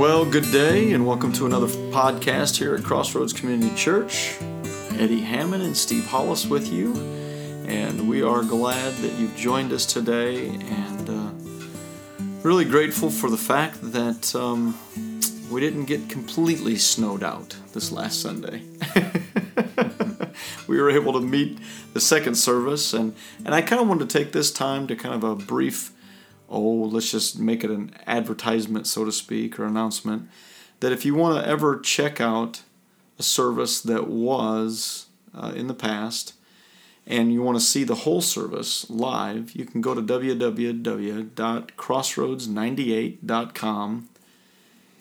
Well, good day, and welcome to another podcast here at Crossroads Community Church. Eddie Hammond and Steve Hollis with you, and we are glad that you've joined us today, and uh, really grateful for the fact that um, we didn't get completely snowed out this last Sunday. we were able to meet the second service, and, and I kind of wanted to take this time to kind of a brief oh, let's just make it an advertisement, so to speak, or announcement, that if you want to ever check out a service that was uh, in the past and you want to see the whole service live, you can go to www.crossroads98.com,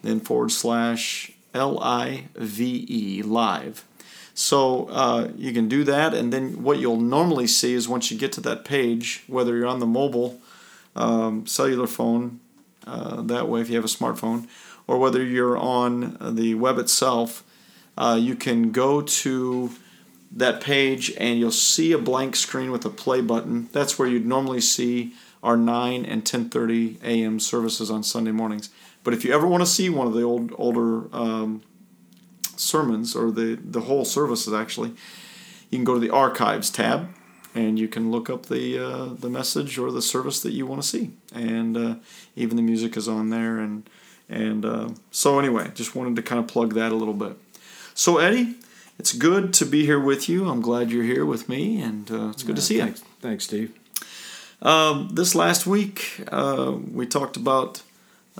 then forward slash L I V E live. So uh, you can do that, and then what you'll normally see is once you get to that page, whether you're on the mobile um, cellular phone uh, that way if you have a smartphone, or whether you're on the web itself, uh, you can go to that page and you'll see a blank screen with a play button. That's where you'd normally see our 9 and 10:30 a.m. services on Sunday mornings. But if you ever want to see one of the old older um, sermons or the the whole services actually, you can go to the archives tab and you can look up the uh, the message or the service that you want to see, and uh, even the music is on there. And and uh, so anyway, just wanted to kind of plug that a little bit. So Eddie, it's good to be here with you. I'm glad you're here with me, and uh, it's good yeah, to see thanks, you. Thanks, Steve. Um, this last week, uh, we talked about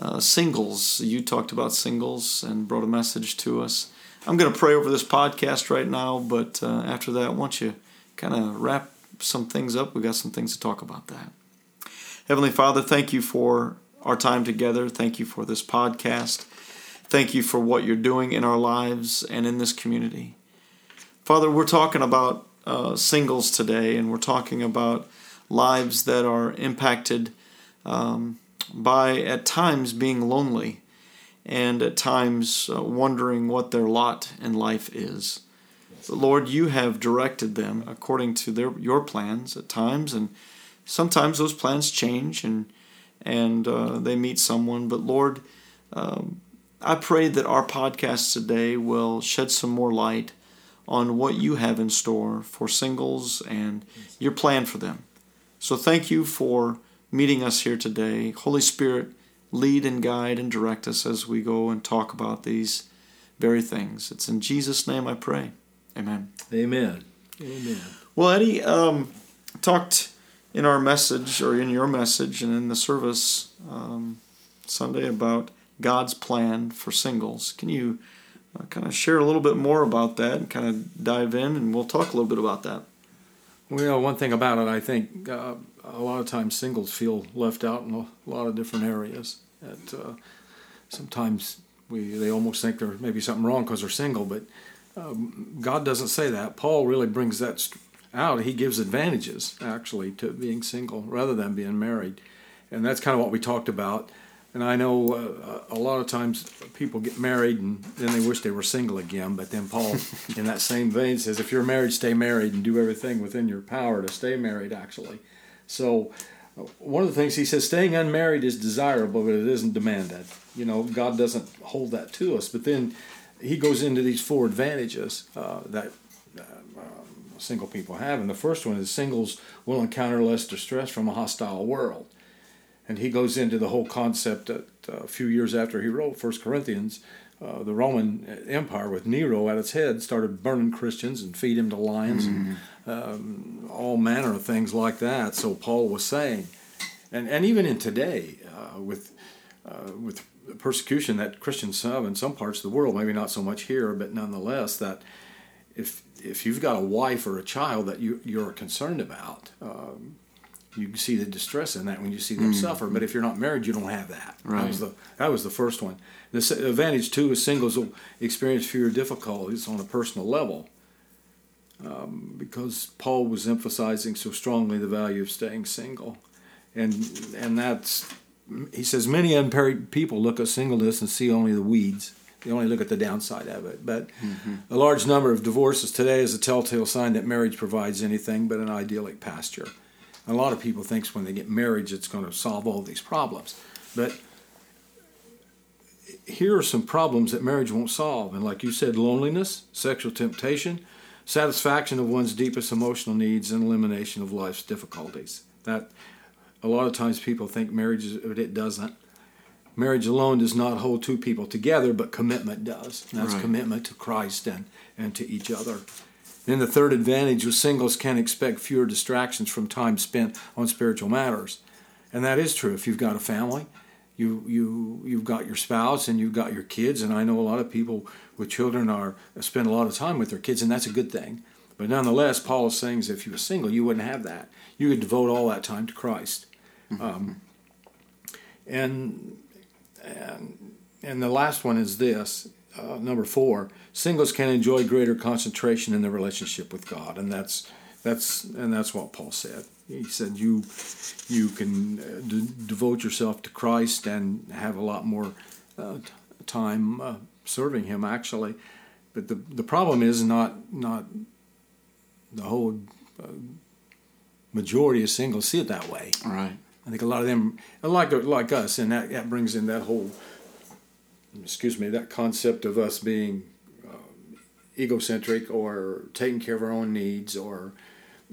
uh, singles. You talked about singles and brought a message to us. I'm going to pray over this podcast right now, but after that, once you kind of wrap some things up. We got some things to talk about that. Heavenly Father, thank you for our time together. Thank you for this podcast. Thank you for what you're doing in our lives and in this community. Father, we're talking about uh, singles today, and we're talking about lives that are impacted um, by, at times, being lonely and at times uh, wondering what their lot in life is. Lord, you have directed them according to their your plans at times, and sometimes those plans change and and uh, they meet someone. But Lord, um, I pray that our podcast today will shed some more light on what you have in store for singles and your plan for them. So thank you for meeting us here today. Holy Spirit, lead and guide and direct us as we go and talk about these very things. It's in Jesus' name I pray. Amen. Amen. Amen. Well, Eddie um, talked in our message, or in your message, and in the service um, Sunday about God's plan for singles. Can you uh, kind of share a little bit more about that and kind of dive in, and we'll talk a little bit about that? Well, one thing about it, I think uh, a lot of times singles feel left out in a lot of different areas. That uh, sometimes we they almost think there's maybe something wrong because they're single, but God doesn't say that. Paul really brings that out. He gives advantages, actually, to being single rather than being married. And that's kind of what we talked about. And I know uh, a lot of times people get married and then they wish they were single again. But then Paul, in that same vein, says, if you're married, stay married and do everything within your power to stay married, actually. So, uh, one of the things he says, staying unmarried is desirable, but it isn't demanded. You know, God doesn't hold that to us. But then he goes into these four advantages uh, that uh, um, single people have. And the first one is singles will encounter less distress from a hostile world. And he goes into the whole concept that uh, a few years after he wrote First Corinthians, uh, the Roman Empire with Nero at its head started burning Christians and feed them to lions mm-hmm. and um, all manner of things like that. So Paul was saying, and and even in today uh, with uh, with persecution that Christians have in some parts of the world, maybe not so much here, but nonetheless, that if if you've got a wife or a child that you you're concerned about, um, you can see the distress in that when you see them mm suffer. But if you're not married, you don't have that. Right. That was the that was the first one. The advantage too is singles will experience fewer difficulties on a personal level. Um, because Paul was emphasizing so strongly the value of staying single, and and that's he says many unmarried people look at singleness and see only the weeds. They only look at the downside of it. But mm-hmm. a large number of divorces today is a telltale sign that marriage provides anything but an idyllic pasture. And a lot of people think when they get married, it's going to solve all these problems. But here are some problems that marriage won't solve. And like you said, loneliness, sexual temptation, satisfaction of one's deepest emotional needs, and elimination of life's difficulties. That a lot of times people think marriage, is, but it doesn't. Marriage alone does not hold two people together, but commitment does. And that's Right. commitment to Christ and, and to each other. Then the third advantage was singles can expect fewer distractions from time spent on spiritual matters. And that is true. If you've got a family, you you you've got your spouse and you've got your kids, and I know a lot of people with children are spend a lot of time with their kids, and that's a good thing. But nonetheless, Paul is saying if you were single, you wouldn't have that. You could devote all that time to Christ. Um, and and and the last one is this uh, number four singles can enjoy greater concentration in their relationship with god. And that's that's and that's what paul said. He said you you can uh, d- devote yourself to christ and have a lot more uh, time uh, serving him actually. But the the problem is not not the whole uh, majority of singles see it that way. Right. I think a lot of them are like like us, and that, that brings in that whole, excuse me, that concept of us being uh, egocentric or taking care of our own needs, or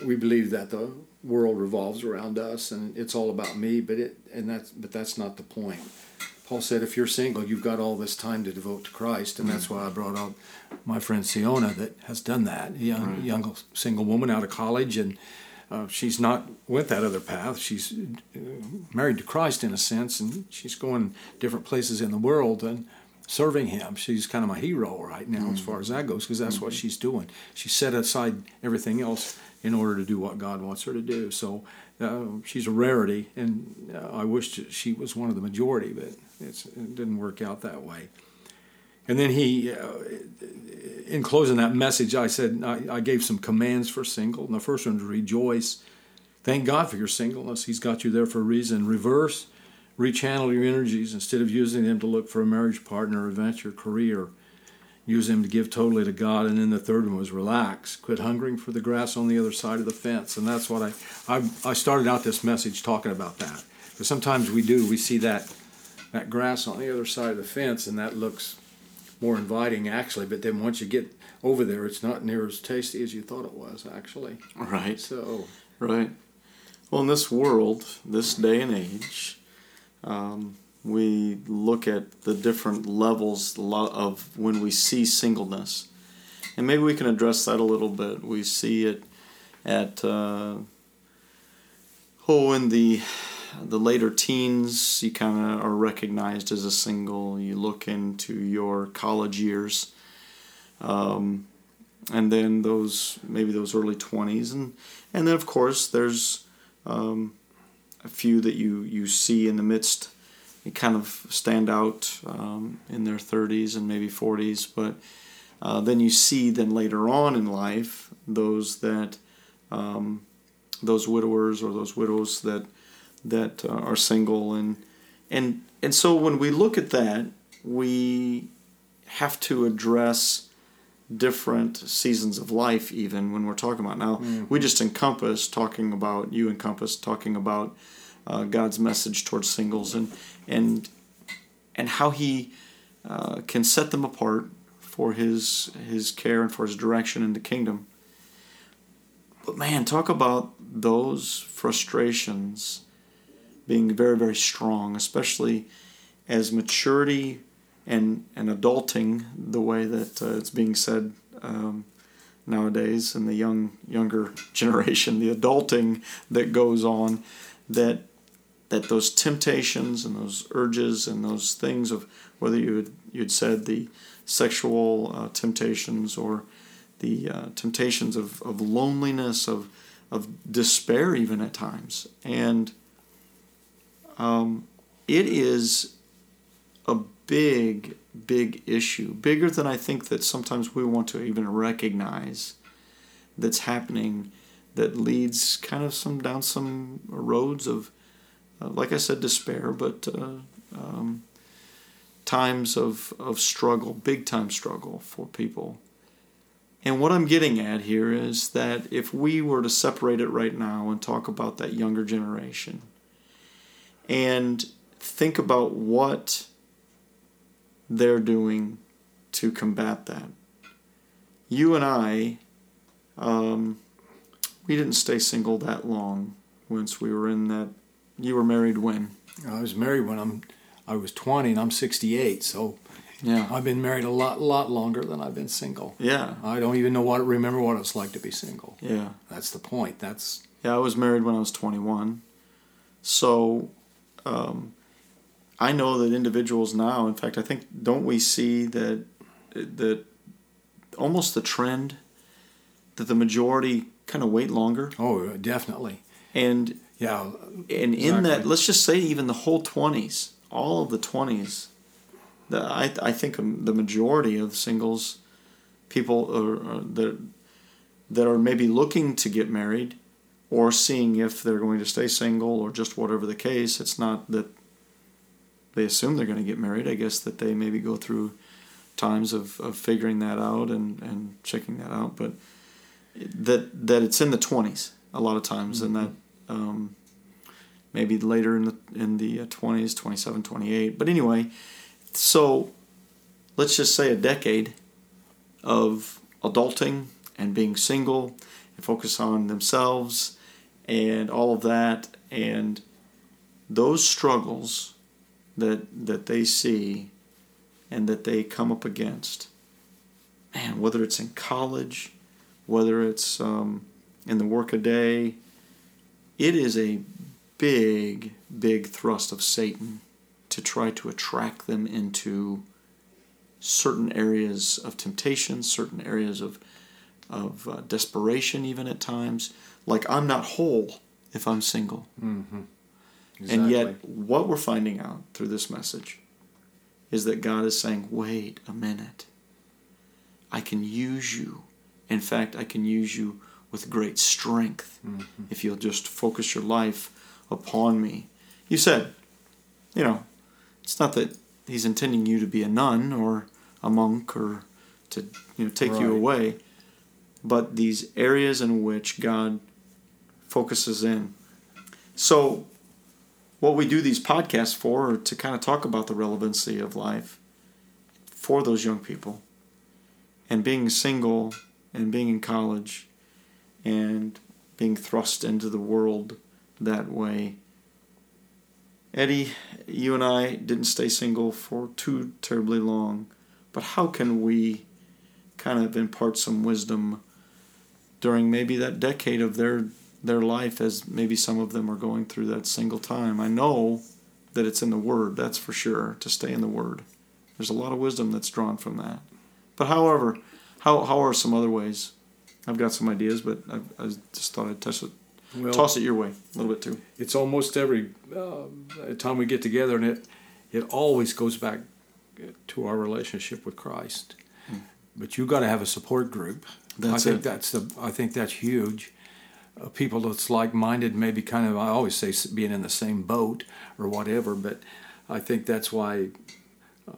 we believe that the world revolves around us and it's all about me. But it and that's but that's not the point. Paul said, if you're single, you've got all this time to devote to Christ, and that's why I brought up my friend Siona that has done that. A young, Right. young single woman out of college, and uh, she's not went that other path. She's uh, married to Christ in a sense, and she's going different places in the world and serving Him. She's kind of my hero right now, as far as that goes, because that's what she's doing. She set aside everything else in order to do what God wants her to do. So uh, she's a rarity, and uh, I wish she was one of the majority, but it's, it didn't work out that way. And then he, uh, in closing that message, I said I, I gave some commands for single. And the first one was rejoice. Thank God for your singleness. He's got you there for a reason. Reverse, rechannel your energies instead of using them to look for a marriage partner, adventure, career. Use them to give totally to God. And then the third one was relax. Quit hungering for the grass on the other side of the fence. And that's what I, I, I started out this message talking about that. Because sometimes we do, we see that, that grass on the other side of the fence, and that looks more inviting actually. But then once you get over there, it's not near as tasty as you thought it was actually. Right. So Right. Well, in this world, this day and age, um, we look at the different levels of when we see singleness, and maybe we can address that a little bit. We see it at uh, oh, in the the later teens, you kind of are recognized as a single. You look into your college years. Um, and then those maybe those early 20s and and then of course there's um, a few that you you see in the midst you kind of stand out um, in their 30s and maybe 40s but uh, then you see then later on in life those that um, those widowers or those widows that that uh, are single. And and and so when we look at that we have to address different seasons of life even when we're talking about. Now we just encompass talking about you encompass talking about uh, god's message towards singles and and and how he uh, can set them apart for his his care and for his direction in the kingdom. But man talk about those frustrations being very very strong especially as maturity and and adulting the way that uh, it's being said um, nowadays in the young younger generation the adulting that goes on that that those temptations and those urges and those things of whether you had, you'd said the sexual uh, temptations or the uh, temptations of, of loneliness of of despair even at times. And um, it is a big, big issue, bigger than I think that sometimes we want to even recognize that's happening that leads kind of some down some roads of, uh, like I said, despair, but uh, um, times of, of struggle, big time struggle for people. And what I'm getting at here is that if we were to separate it right now and talk about that younger generation and think about what they're doing to combat that. You and I, um, we didn't stay single that long once we were in that. You were married when? I was married when I'm, I was 20 and I'm 68, so Yeah. I've been married a lot, a lot longer than I've been single. Yeah. I don't even know what remember what it's like to be single. Yeah. That's the point. That's Yeah, I was married when I was 21. So um, I know that individuals now, in fact, I think, don't we see that, that almost the trend that the majority kind of wait longer? oh, definitely. And, Yeah, and in that, let's just say even the whole 20s, all of the 20s, the, I, I think the majority of singles, people are, are that, that are maybe looking to get married or seeing if they're going to stay single or just whatever the case. It's not that they assume they're going to get married. I guess that they maybe go through times of, of figuring that out and, and checking that out. But that that it's in the 20s a lot of times and that um, maybe later in the in the uh, 20s 27 28 but anyway so let's just say a decade of adulting and being single and focus on themselves and all of that and those struggles that that they see and that they come up against man whether it's in college whether it's um, in the workaday it is a big big thrust of satan to try to attract them into certain areas of temptation certain areas of of uh, desperation even at times like i'm not whole if i'm single mm-hmm. and yet, what we're finding out through this message is that God is saying, wait a minute. I can use you. In fact, I can use you with great strength if you'll just focus your life upon me. You said, you know, it's not that He's intending you to be a nun or a monk or to you know take you away, but these areas in which God focuses in. So what we do these podcasts for are to kind of talk about the relevancy of life for those young people and being single and being in college and being thrust into the world that way. Eddie, you and I didn't stay single for too terribly long, but how can we kind of impart some wisdom during maybe that decade of their their life as maybe some of them are going through that single time. I know that it's in the Word, that's for sure, to stay in the Word. There's a lot of wisdom that's drawn from that. But however, how, how are some other ways? I've got some ideas, but I, I just thought I'd toss it, well, toss it your way a little bit too. it's almost every uh, time we get together, and it it always goes back to our relationship with Christ. But you got to have a support group. That's I think it. that's the. I think that's huge. Uh, people that's like-minded, maybe kind of. I always say being in the same boat or whatever. But I think that's why uh,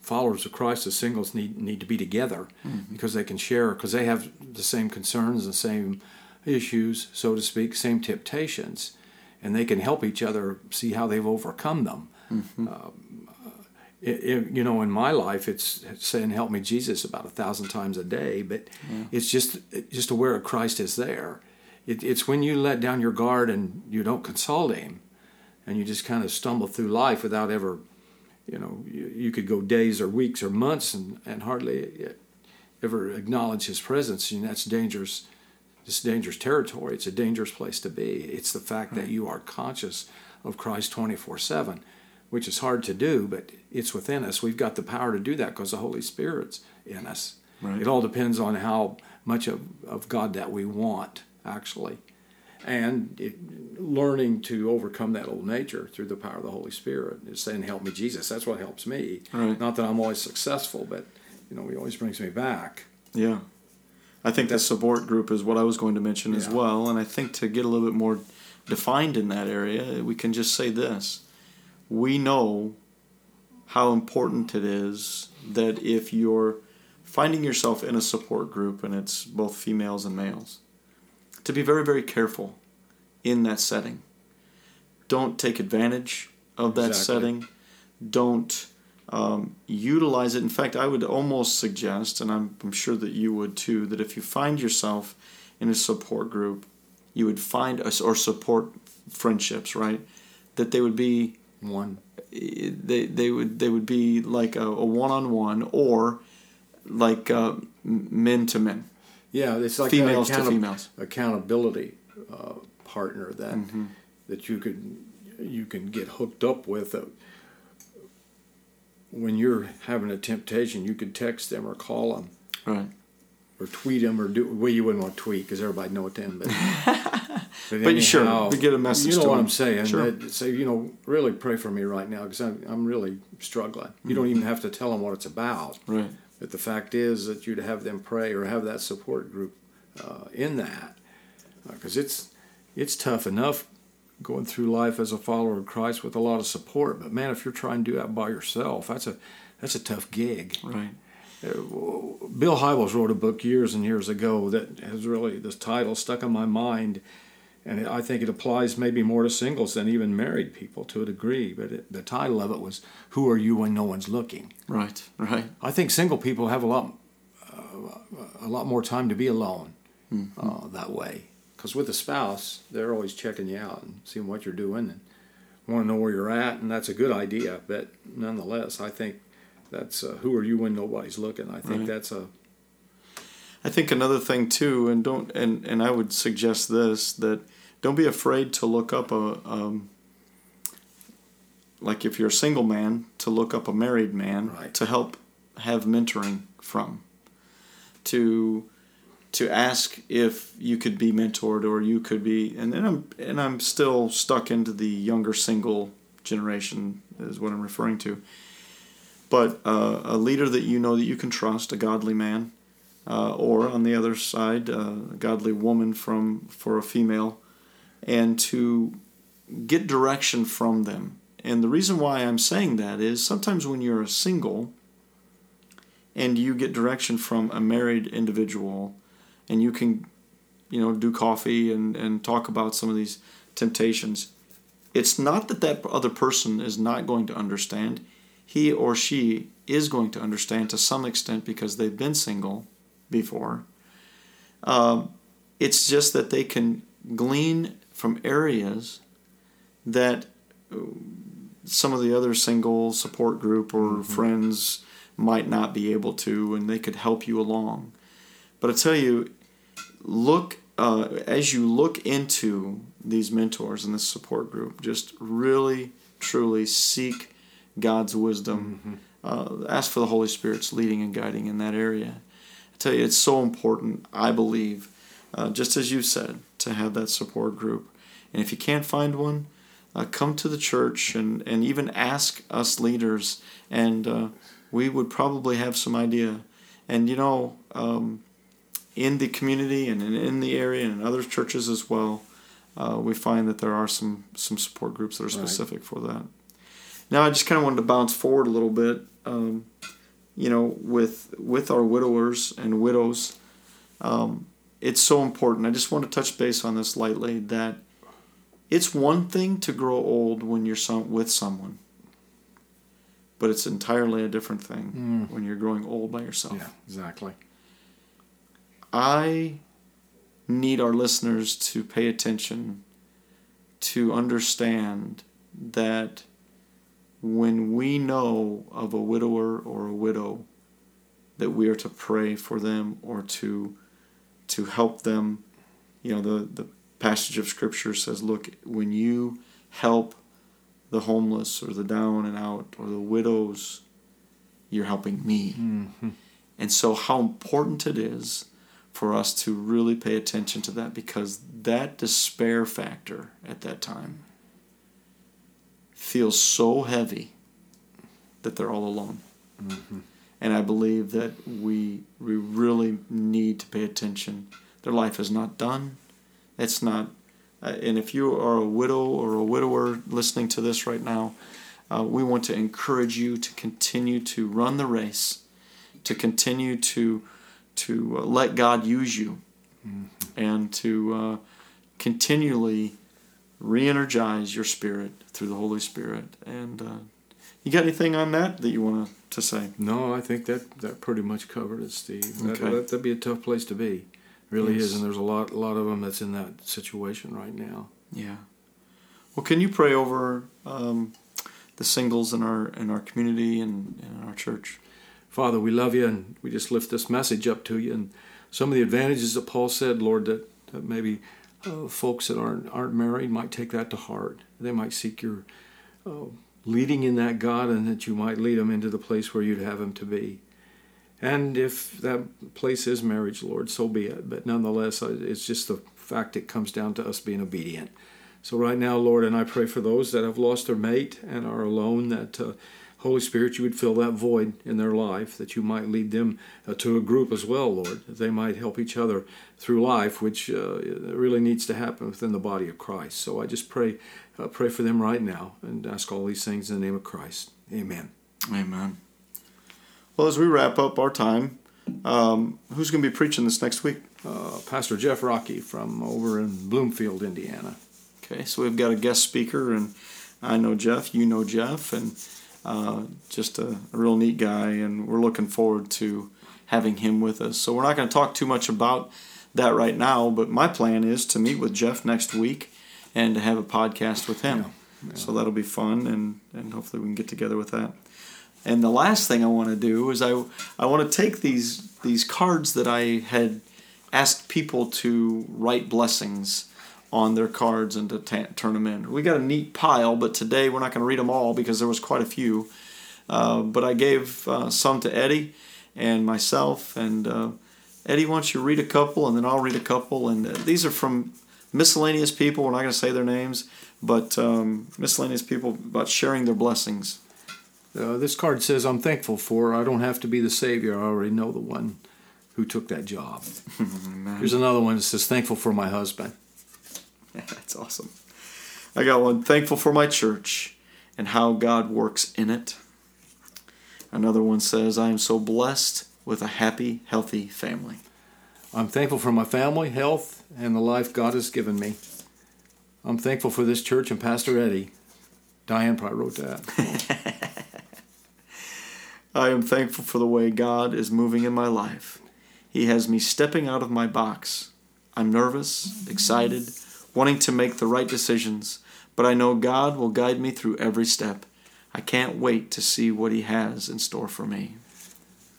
followers of Christ as singles need need to be together because they can share because they have the same concerns, the same issues, so to speak, same temptations, and they can help each other see how they've overcome them. Um, it, it- you know, in my life, it's, saying "Help me, Jesus" about a thousand times a day, but it's just just aware of Christ is there. It, it's when you let down your guard and you don't consult Him, and you just kind of stumble through life without ever, you know, you, you could go days or weeks or months and, and hardly ever acknowledge His presence, and that's dangerous. It's dangerous territory. It's a dangerous place to be. It's the fact that you are conscious of Christ 24 7, which is hard to do, but it's within us. We've got the power to do that because the Holy Spirit's in us. Right. It all depends on how much of, of God that we want, actually. And it, learning to overcome that old nature through the power of the Holy Spirit is saying, Help me, Jesus. That's what helps me. Right. Not that I'm always successful, but you know, He always brings me back. Yeah. I think the support group is what I was going to mention as well. And I think to get a little bit more defined in that area, we can just say this. We know how important it is that if you're finding yourself in a support group and it's both females and males, to be very, very careful in that setting. Don't take advantage of that Exactly. setting. Don't um, utilize it. In fact, I would almost suggest, and I'm, I'm sure that you would too, that if you find yourself in a support group, you would find us or support friendships, right? That they would be one. They they would they would be like a one on one or like uh, men to men. Yeah, it's like females to females. Accountability uh, partner that mm-hmm. that you could you can get hooked up with. Uh, when you're having a temptation, you could text them or call them, right, or tweet them or do. Well, you wouldn't want to tweet because everybody know it then, but. but, but sure, we get a message. You know what them. I'm saying. Sure. Say, so, you know, really pray for me right now because I'm, I'm really struggling. You mm-hmm. don't even have to tell them what it's about. Right. But the fact is that you'd have them pray or have that support group uh, in that, because uh, it's it's tough enough going through life as a follower of Christ with a lot of support. But man, if you're trying to do that by yourself, that's a that's a tough gig. Right. Uh, Bill Hybels wrote a book years and years ago that has really this title stuck in my mind and I think it applies maybe more to singles than even married people to a degree. But it, the title of it was "Who Are You When No One's Looking?" Right, right. I think single people have a lot, uh, a lot more time to be alone mm-hmm. uh, that way. Because with a spouse, they're always checking you out and seeing what you're doing and want to know where you're at, and that's a good idea. But nonetheless, I think that's uh, "Who Are You When Nobody's Looking?" I think right. that's a I think another thing too, and don't and and I would suggest this that don't be afraid to look up a um, like if you're a single man to look up a married man right. to help have mentoring from to to ask if you could be mentored or you could be and then I'm and I'm still stuck into the younger single generation is what I'm referring to but uh, a leader that you know that you can trust a godly man uh, or on the other side, a godly woman from for a female, and to get direction from them. And the reason why I'm saying that is sometimes when you're a single and you get direction from a married individual and you can you know do coffee and, and talk about some of these temptations it's not that that other person is not going to understand he or she is going to understand to some extent because they've been single before. Um, it's just that they can glean from areas that uh, some of the other single support group or mm-hmm. friends might not be able to, and they could help you along. But I tell you, look uh, as you look into these mentors and this support group, just really, truly seek God's wisdom. Mm-hmm. Uh, ask for the Holy Spirit's leading and guiding in that area tell you, it's so important, I believe, uh, just as you said, to have that support group. And if you can't find one, uh, come to the church and, and even ask us leaders, and uh, we would probably have some idea. And you know, um, in the community and in, the area and in other churches as well, uh, we find that there are some some support groups that are specific right. for that. Now, I just kind of wanted to bounce forward a little bit. Um, you know, with with our widowers and widows, um, it's so important. I just want to touch base on this lightly that it's one thing to grow old when you're some, with someone, but it's entirely a different thing mm. when you're growing old by yourself. Yeah, exactly. I need our listeners to pay attention to understand that when we know of a widower or a widow that we are to pray for them or to to help them you know the the passage of scripture says look when you help the homeless or the down and out or the widows you're helping me mm-hmm. and so how important it is for us to really pay attention to that because that despair factor at that time feels so heavy that they're all alone. Mm-hmm. And I believe that we we really need to pay attention. Their life is not done. It's not. Uh, and if you are a widow or a widower listening to this right now, uh, we want to encourage you to continue to run the race, to continue to to uh, let God use you, mm-hmm. and to uh, continually re-energize your spirit through the Holy Spirit and uh, You got anything on that that you want to say? No, I think that that pretty much covered it, Steve. That, Okay. that, would be a tough place to be. Really Yes. is, and there's a lot, a lot of them that's in that situation right now. Yeah. Well, can you pray over um, the singles in our in our community and in our church? Father, we love you, and we just lift this message up to you. And some of the advantages that Paul said, Lord, that, that maybe uh, folks that aren't aren't married might take that to heart. They might seek your uh, leading in that God, and that you might lead them into the place where you'd have them to be. And if that place is marriage, Lord, so be it. But nonetheless, it's just the fact it comes down to us being obedient. So right now, Lord, and I pray for those that have lost their mate and are alone, that uh, Holy Spirit, you would fill that void in their life, that you might lead them uh, to a group as well, Lord, that they might help each other through life, which uh, really needs to happen within the body of Christ. So I just pray, uh, pray for them right now, and ask all these things in the name of Christ. Amen. Amen. Well, as we wrap up our time, um, who's going to be preaching this next week? Uh, Pastor Jeff Rocky from over in Bloomfield, Indiana. Okay, so we've got a guest speaker, and I know Jeff, you know Jeff, and uh, just a, a real neat guy, and we're looking forward to having him with us. So we're not going to talk too much about that right now, but my plan is to meet with Jeff next week and to have a podcast with him. So that'll be fun, and, and hopefully we can get together with that. And the last thing I want to do is I I want to take these these cards that I had asked people to write blessings on their cards and to ta turn them in. We got a neat pile, but today we're not going to read them all because there was quite a few. Uh, but I gave uh, some to Eddie and myself, and uh, Eddie wants you to read a couple, and then I'll read a couple. And uh, these are from miscellaneous people. We're not going to say their names, but um, miscellaneous people about sharing their blessings. Uh, this card says, I'm thankful for I don't have to be the Savior. I already know the one who took that job. Here's another one that says, Thankful for my husband. That's awesome. I got one. Thankful for my church and how God works in it. Another one says, I am so blessed with a happy, healthy family. I'm thankful for my family, health, and the life God has given me. I'm thankful for this church and Pastor Eddie. Diane probably wrote that. I am thankful for the way God is moving in my life. He has me stepping out of my box. I'm nervous, excited, wanting to make the right decisions, but I know God will guide me through every step. I can't wait to see what He has in store for me.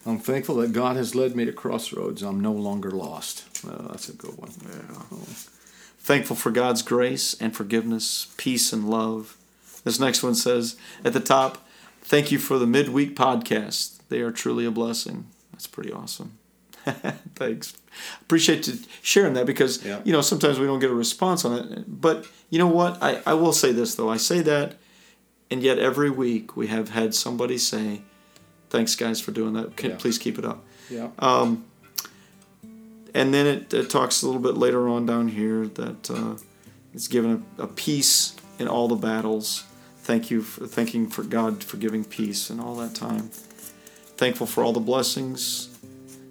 I'm thankful that God has led me to crossroads. I'm no longer lost. Uh, that's a good one. Yeah. Thankful for God's grace and forgiveness, peace and love. This next one says at the top, Thank you for the midweek podcast. They are truly a blessing. That's pretty awesome. Thanks. Appreciate you sharing that because Yeah. you know sometimes we don't get a response on it. But you know what? I, I will say this though. I say that and yet every week we have had somebody say, Thanks guys for doing that. Can, Yeah. Please keep it up. Yeah. Um, and then it, it talks a little bit later on down here that uh, it's given a, a peace in all the battles. Thank you for thanking for God for giving peace in all that time. Thankful for all the blessings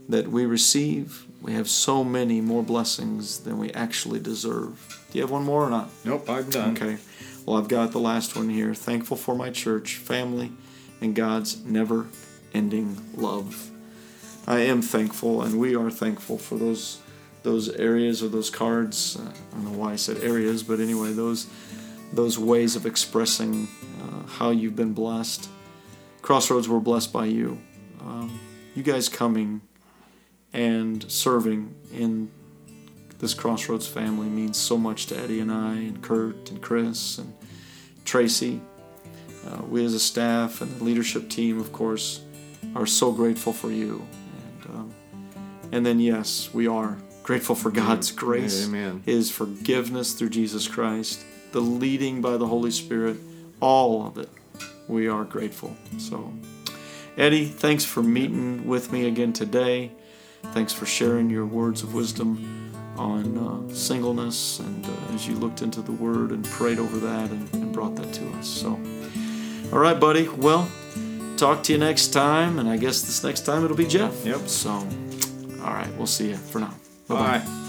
that we receive. We have so many more blessings than we actually deserve. Do you have one more or not? Nope, I'm done. Okay. Well, I've got the last one here. Thankful for my church, family, and God's never ending love. I am thankful, and we are thankful for those those areas or those cards. Uh, I don't know why I said areas, but anyway, those those ways of expressing uh, how you've been blessed. Crossroads were blessed by you. Um, you guys coming and serving in this Crossroads family means so much to Eddie and I, and Kurt and Chris and Tracy. Uh, we as a staff and the leadership team, of course, are so grateful for you. And, um, and then, yes, we are grateful for God's grace, Amen. His forgiveness through Jesus Christ, the leading by the Holy Spirit, all of it. We are grateful. So, Eddie, thanks for meeting with me again today. Thanks for sharing your words of wisdom on uh, singleness and uh, as you looked into the Word and prayed over that and, and brought that to us. So, all right, buddy. Well, talk to you next time, and I guess this next time it'll be Jeff. Yep. So, all right, we'll see you for now. Bye.